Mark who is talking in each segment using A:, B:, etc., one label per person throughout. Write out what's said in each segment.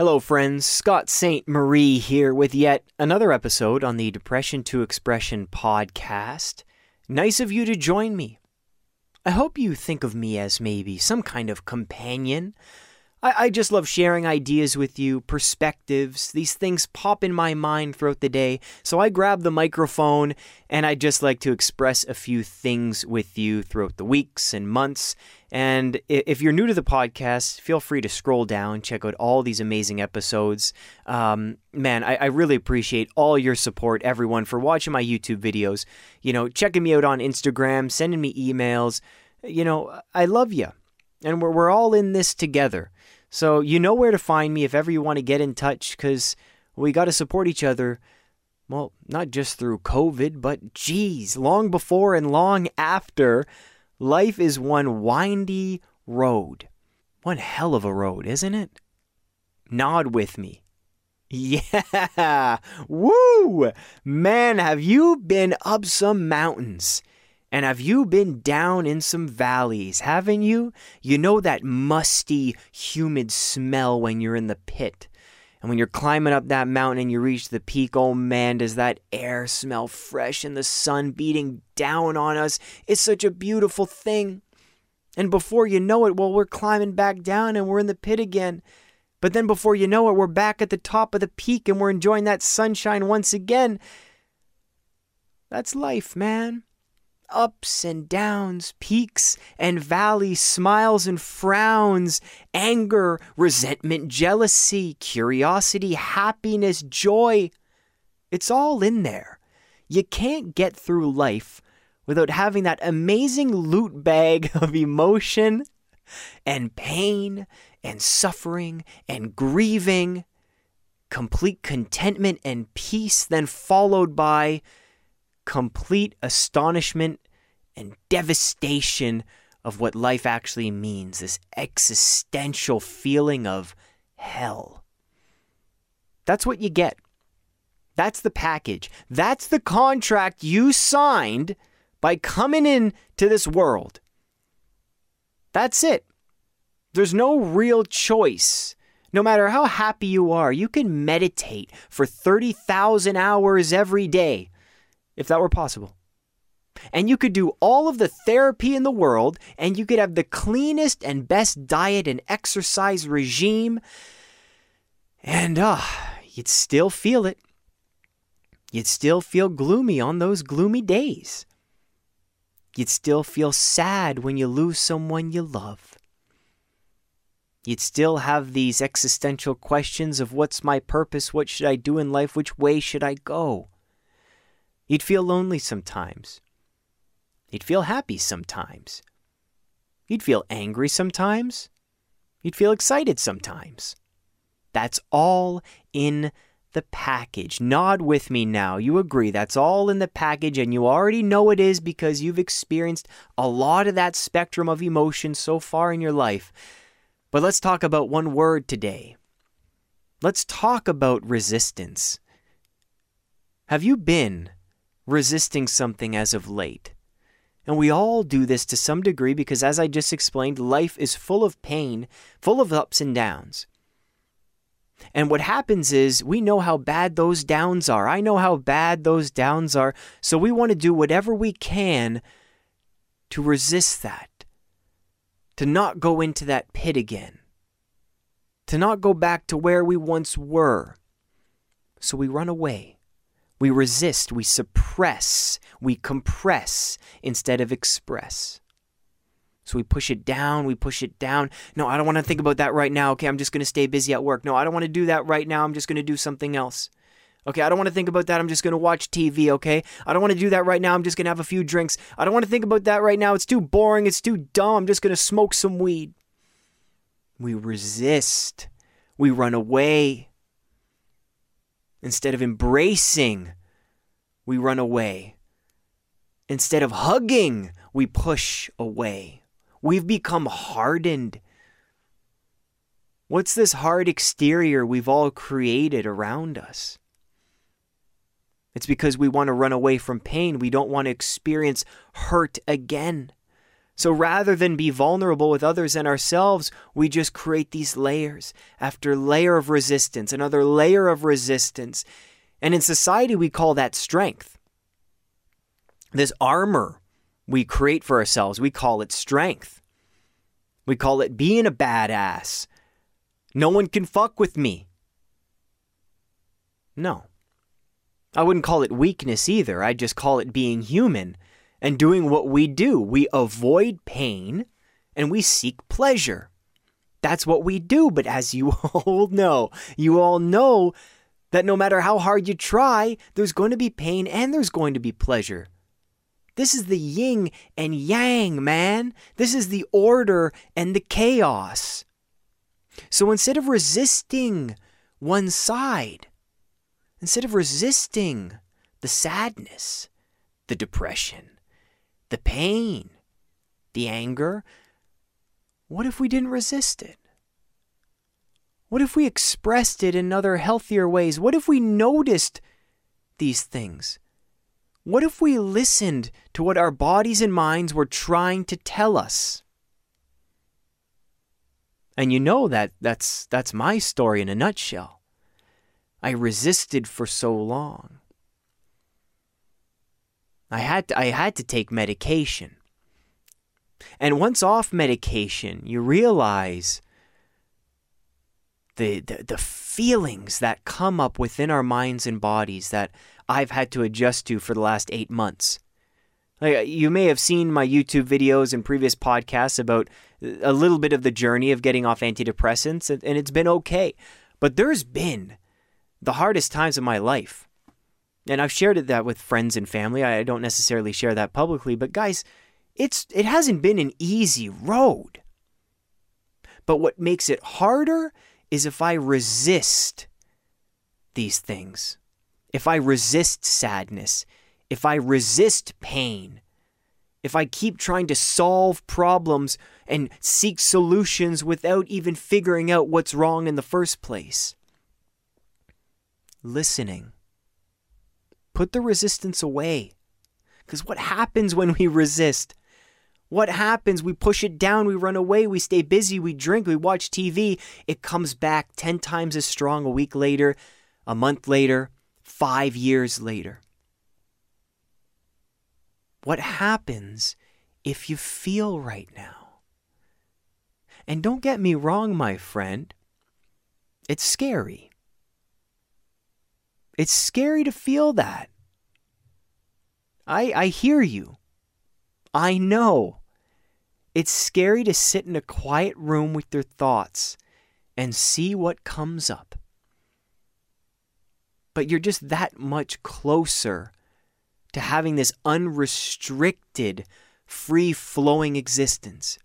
A: Hello, friends. Scott St. Marie here with yet another episode on the Depression to Expression podcast. Nice of you to join me. I hope you think of me as maybe some kind of companion I, I just love sharing ideas with you, perspectives. These things pop in my mind throughout the day. So I grab the microphone and I just like to express a few things with you throughout the weeks and months. And if you're new to the podcast, feel free to scroll down, check out all these amazing episodes. Um, man, I, I, really appreciate all your support, everyone, for watching my YouTube videos. You know, checking me out on Instagram, sending me emails. You know, I love you. And we're, we're all in this together. So you know where to find me if ever you want to get in touch because we got to support each other. Well, not just through COVID, but geez, long before and long after, life is one windy road. One hell of a road, isn't it? Nod with me. Yeah! Woo! Man, have you been up some mountains? And have you been down in some valleys, haven't you? You know that musty, humid smell when you're in the pit. And when you're climbing up that mountain and you reach the peak, oh man, does that air smell fresh and the sun beating down on us? It's such a beautiful thing. And before you know it, well, we're climbing back down and we're in the pit again. But then before you know it, we're back at the top of the peak and we're enjoying that sunshine once again. That's life, man ups and downs, peaks and valleys, smiles and frowns, anger, resentment, jealousy, curiosity, happiness, joy. It's all in there. You can't get through life without having that amazing loot bag of emotion and pain and suffering and grieving, complete contentment and peace, then followed by complete astonishment and devastation of what life actually means this existential feeling of hell. That's what you get. That's the package. That's the contract you signed by coming in to this world. That's it. There's no real choice. No matter how happy you are, you can meditate for 30,000 hours every day if that were possible. And you could do all of the therapy in the world, and you could have the cleanest and best diet and exercise regime, and uh, you'd still feel it. You'd still feel gloomy on those gloomy days. You'd still feel sad when you lose someone you love. You'd still have these existential questions of what's my purpose? What should I do in life? Which way should I go? You'd feel lonely sometimes. You'd feel happy sometimes. You'd feel angry sometimes. You'd feel excited sometimes. That's all in the package. Nod with me now. You agree that's all in the package, and you already know it is because you've experienced a lot of that spectrum of emotion so far in your life. But let's talk about one word today. Let's talk about resistance. Have you been resisting something as of late. And we all do this to some degree because, as I just explained, life is full of pain, full of ups and downs. And what happens is we know how bad those downs are. I know how bad those downs are. So we want to do whatever we can to resist that, to not go into that pit again, to not go back to where we once were. So we run away. We resist, we suppress, we compress instead of express. So we push it down, we push it down. No, I don't want to think about that right now. Okay, I'm just going to stay busy at work. No, I don't want to do that right now. I'm just going to do something else. Okay, I don't want to think about that. I'm just going to watch TV, okay? I don't want to do that right now. I'm just going to have a few drinks. I don't want to think about that right now. It's too boring. It's too dumb. I'm just going to smoke some weed. We resist. We run away. Instead of embracing, we run away. Instead of hugging, we push away. We've become hardened. What's this hard exterior we've all created around us? It's because we want to run away from pain. We don't want to experience hurt again. So rather than be vulnerable with others and ourselves, we just create these layers after layer of resistance, another layer of resistance. And in society, we call that strength. This armor we create for ourselves, we call it strength. We call it being a badass. No one can fuck with me. No. I wouldn't call it weakness either. I'd just call it being human and doing what we do. We avoid pain and we seek pleasure. That's what we do. But as you all know, you all know that no matter how hard you try, there's going to be pain and there's going to be pleasure. This is the yin and yang, man. This is the order and the chaos. So instead of resisting one side, instead of resisting the sadness, the depression, the pain, the anger, what if we didn't resist it? What if we expressed it in other healthier ways? What if we noticed these things? What if we listened to what our bodies and minds were trying to tell us? And you know that that's that's my story in a nutshell. I resisted for so long. I had to, I had to take medication. And once off medication, you realize the, the, the feelings that come up within our minds and bodies that I've had to adjust to for the last eight months. Like, uh, you may have seen my YouTube videos and previous podcasts about uh, a little bit of the journey of getting off antidepressants, and, and it's been okay. But there's been the hardest times of my life. And I've shared that with friends and family. I don't necessarily share that publicly, but guys, it's it hasn't been an easy road. But what makes it harder is if I resist these things. If I resist sadness, if I resist pain, if I keep trying to solve problems and seek solutions without even figuring out what's wrong in the first place. Listening. Put the resistance away. Because what happens when we resist? What happens? We push it down, we run away, we stay busy, we drink, we watch TV. It comes back 10 times as strong a week later, a month later, five years later. What happens if you feel right now? And don't get me wrong, my friend, it's scary. It's scary to feel that. I, I hear you. I know. It's scary to sit in a quiet room with your thoughts and see what comes up. But you're just that much closer to having this unrestricted, free flowing existence.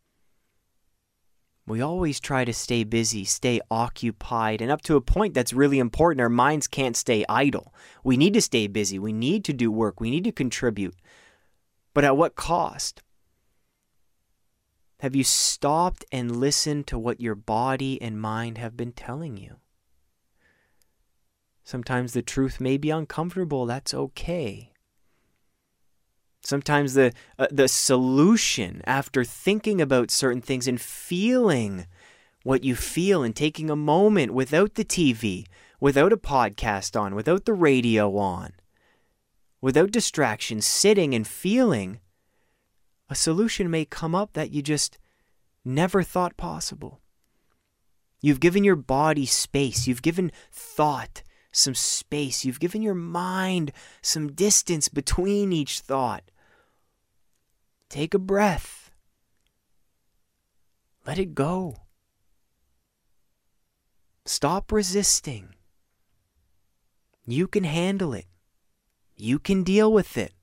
A: We always try to stay busy, stay occupied, and up to a point that's really important, our minds can't stay idle. We need to stay busy, we need to do work, we need to contribute. But at what cost? Have you stopped and listened to what your body and mind have been telling you? Sometimes the truth may be uncomfortable, that's okay. Sometimes the uh, the solution after thinking about certain things and feeling what you feel and taking a moment without the TV, without a podcast on, without the radio on, without distractions, sitting and feeling a solution may come up that you just never thought possible. You've given your body space, you've given thought some space, you've given your mind some distance between each thought. Take a breath. Let it go. Stop resisting. You can handle it. You can deal with it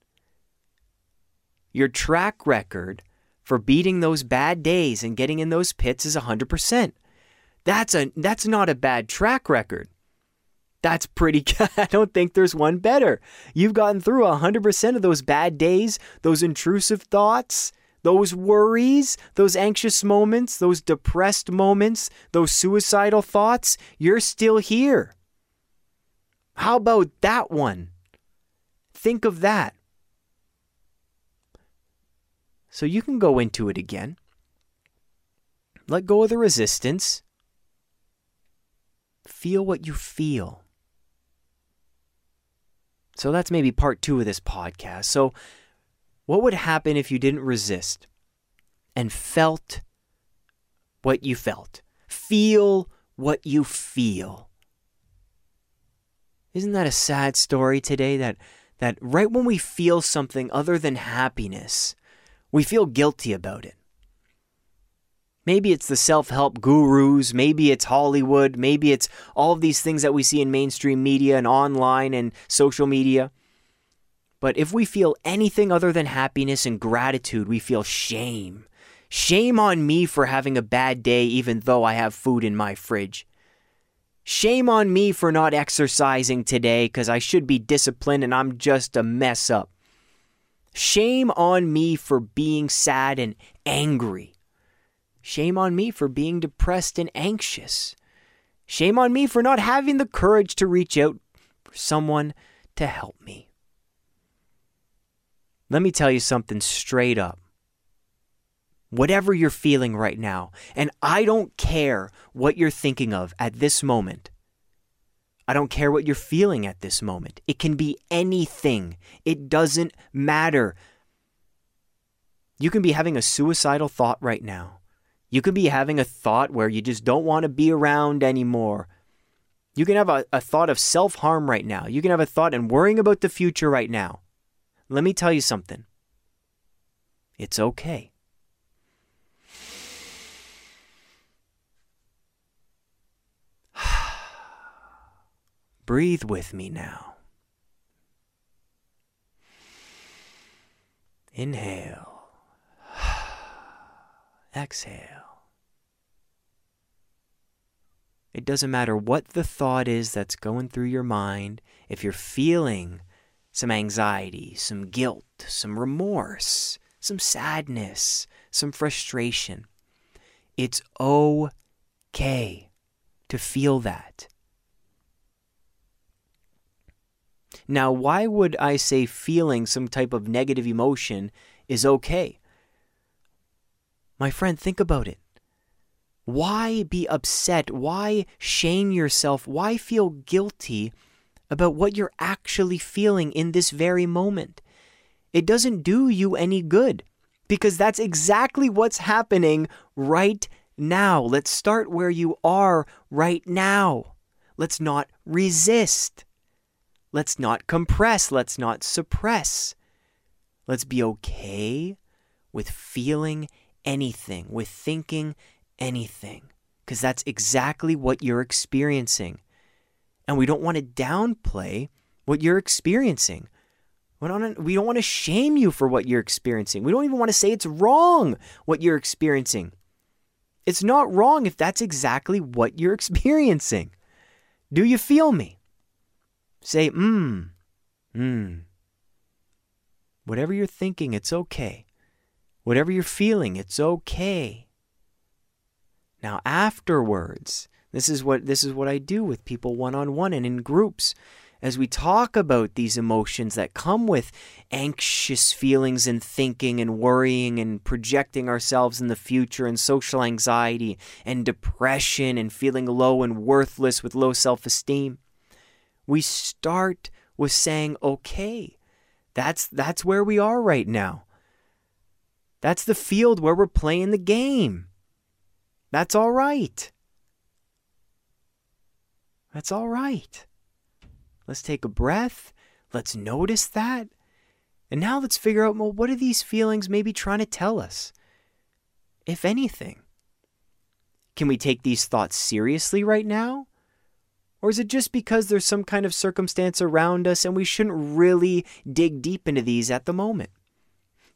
A: your track record for beating those bad days and getting in those pits is 100%. That's a that's not a bad track record. That's pretty good. I don't think there's one better. You've gotten through 100% of those bad days, those intrusive thoughts, those worries, those anxious moments, those depressed moments, those suicidal thoughts. You're still here. How about that one? Think of that. So you can go into it again. Let go of the resistance. Feel what you feel. So that's maybe part two of this podcast. So, what would happen if you didn't resist and felt what you felt? Feel what you feel. Isn't that a sad story today that that right when we feel something other than happiness, we feel guilty about it? Maybe it's the self help gurus, maybe it's Hollywood, maybe it's all of these things that we see in mainstream media and online and social media. But if we feel anything other than happiness and gratitude, we feel shame. Shame on me for having a bad day even though I have food in my fridge. Shame on me for not exercising today because I should be disciplined and I'm just a mess up. Shame on me for being sad and angry. Shame on me for being depressed and anxious. Shame on me for not having the courage to reach out for someone to help me. Let me tell you something straight up. Whatever you're feeling right now, and I don't care what you're thinking of at this moment. I don't care what you're feeling at this moment. It can be anything. It doesn't matter. You can be having a suicidal thought right now. You could be having a thought where you just don't want to be around anymore. You can have a, a thought of self harm right now. You can have a thought and worrying about the future right now. Let me tell you something. It's okay. Breathe with me now. Inhale. Exhale. It doesn't matter what the thought is that's going through your mind. If you're feeling some anxiety, some guilt, some remorse, some sadness, some frustration, it's okay to feel that. Now, why would I say feeling some type of negative emotion is okay? My friend, think about it. Why be upset? Why shame yourself? Why feel guilty about what you're actually feeling in this very moment? It doesn't do you any good because that's exactly what's happening right now. Let's start where you are right now. Let's not resist. Let's not compress. Let's not suppress. Let's be okay with feeling anything, with thinking anything because that's exactly what you're experiencing. And we don't want to downplay what you're experiencing. We don't, want to shame you for what you're experiencing. We don't even want to say it's wrong what you're experiencing. It's not wrong if that's exactly what you're experiencing. Do you feel me? Say, mmm, mmm. Whatever you're thinking, it's okay. Whatever you're feeling, it's okay. Now afterwards, this is what this is what I do with people one on one and in groups as we talk about these emotions that come with anxious feelings and thinking and worrying and projecting ourselves in the future and social anxiety and depression and feeling low and worthless with low self-esteem. We start with saying, "Okay, that's that's where we are right now. That's the field where we're playing the game." That's all right. That's all right. Let's take a breath. Let's notice that. And now let's figure out well, what are these feelings maybe trying to tell us? If anything. Can we take these thoughts seriously right now? Or is it just because there's some kind of circumstance around us and we shouldn't really dig deep into these at the moment?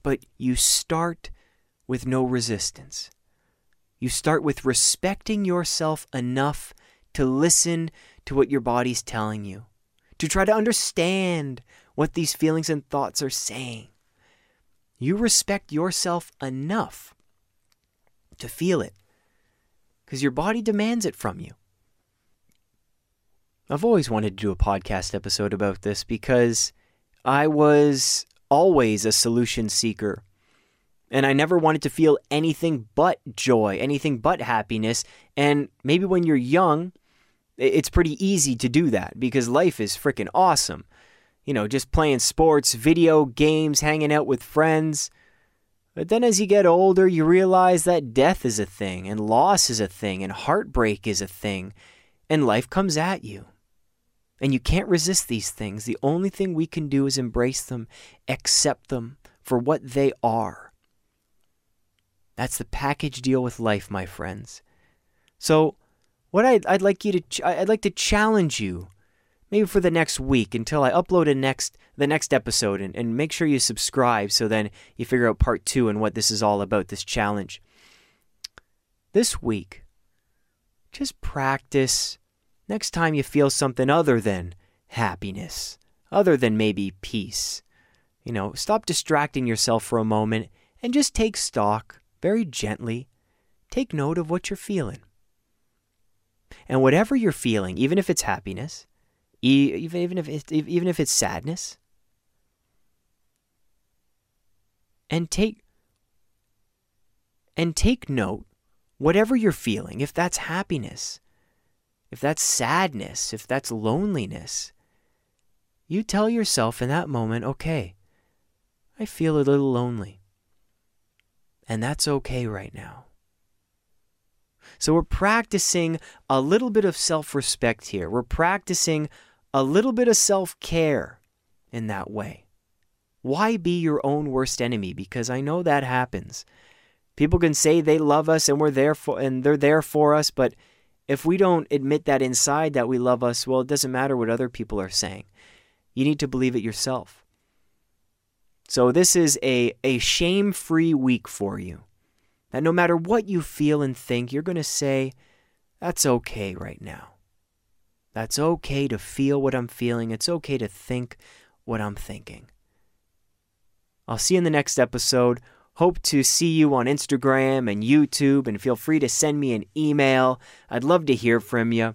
A: But you start with no resistance. You start with respecting yourself enough to listen to what your body's telling you, to try to understand what these feelings and thoughts are saying. You respect yourself enough to feel it because your body demands it from you. I've always wanted to do a podcast episode about this because I was always a solution seeker And I never wanted to feel anything but joy, anything but happiness. And maybe when you're young, it's pretty easy to do that because life is freaking awesome. You know, just playing sports, video games, hanging out with friends. But then as you get older, you realize that death is a thing, and loss is a thing, and heartbreak is a thing, and life comes at you. And you can't resist these things. The only thing we can do is embrace them, accept them for what they are. That's the package deal with life, my friends. So, what I'd, I'd like you to ch- I'd like to challenge you maybe for the next week until I upload a next the next episode and, and make sure you subscribe so then you figure out part two and what this is all about, this challenge. This week, just practice next time you feel something other than happiness, other than maybe peace. You know, stop distracting yourself for a moment and just take stock very gently. Take note of what you're feeling. And whatever you're feeling, even if it's happiness, even even if it's, even if it's sadness, and take and take note whatever you're feeling, if that's happiness, if that's sadness, if that's loneliness, you tell yourself in that moment, okay, I feel a little lonely. And that's okay right now. So we're practicing a little bit of self respect here. We're practicing a little bit of self care in that way. Why be your own worst enemy? Because I know that happens. People can say they love us and we're there for and they're there for us, but if we don't admit that inside that we love us, well, it doesn't matter what other people are saying. You need to believe it yourself. So this is a, a shame-free week for you. That no matter what you feel and think, you're going to say, that's okay right now. That's okay to feel what I'm feeling. It's okay to think what I'm thinking. I'll see you in the next episode. Hope to see you on Instagram and YouTube, and feel free to send me an email. I'd love to hear from you.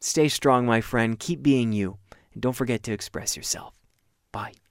A: Stay strong, my friend. Keep being you. And don't forget to express yourself. Bye.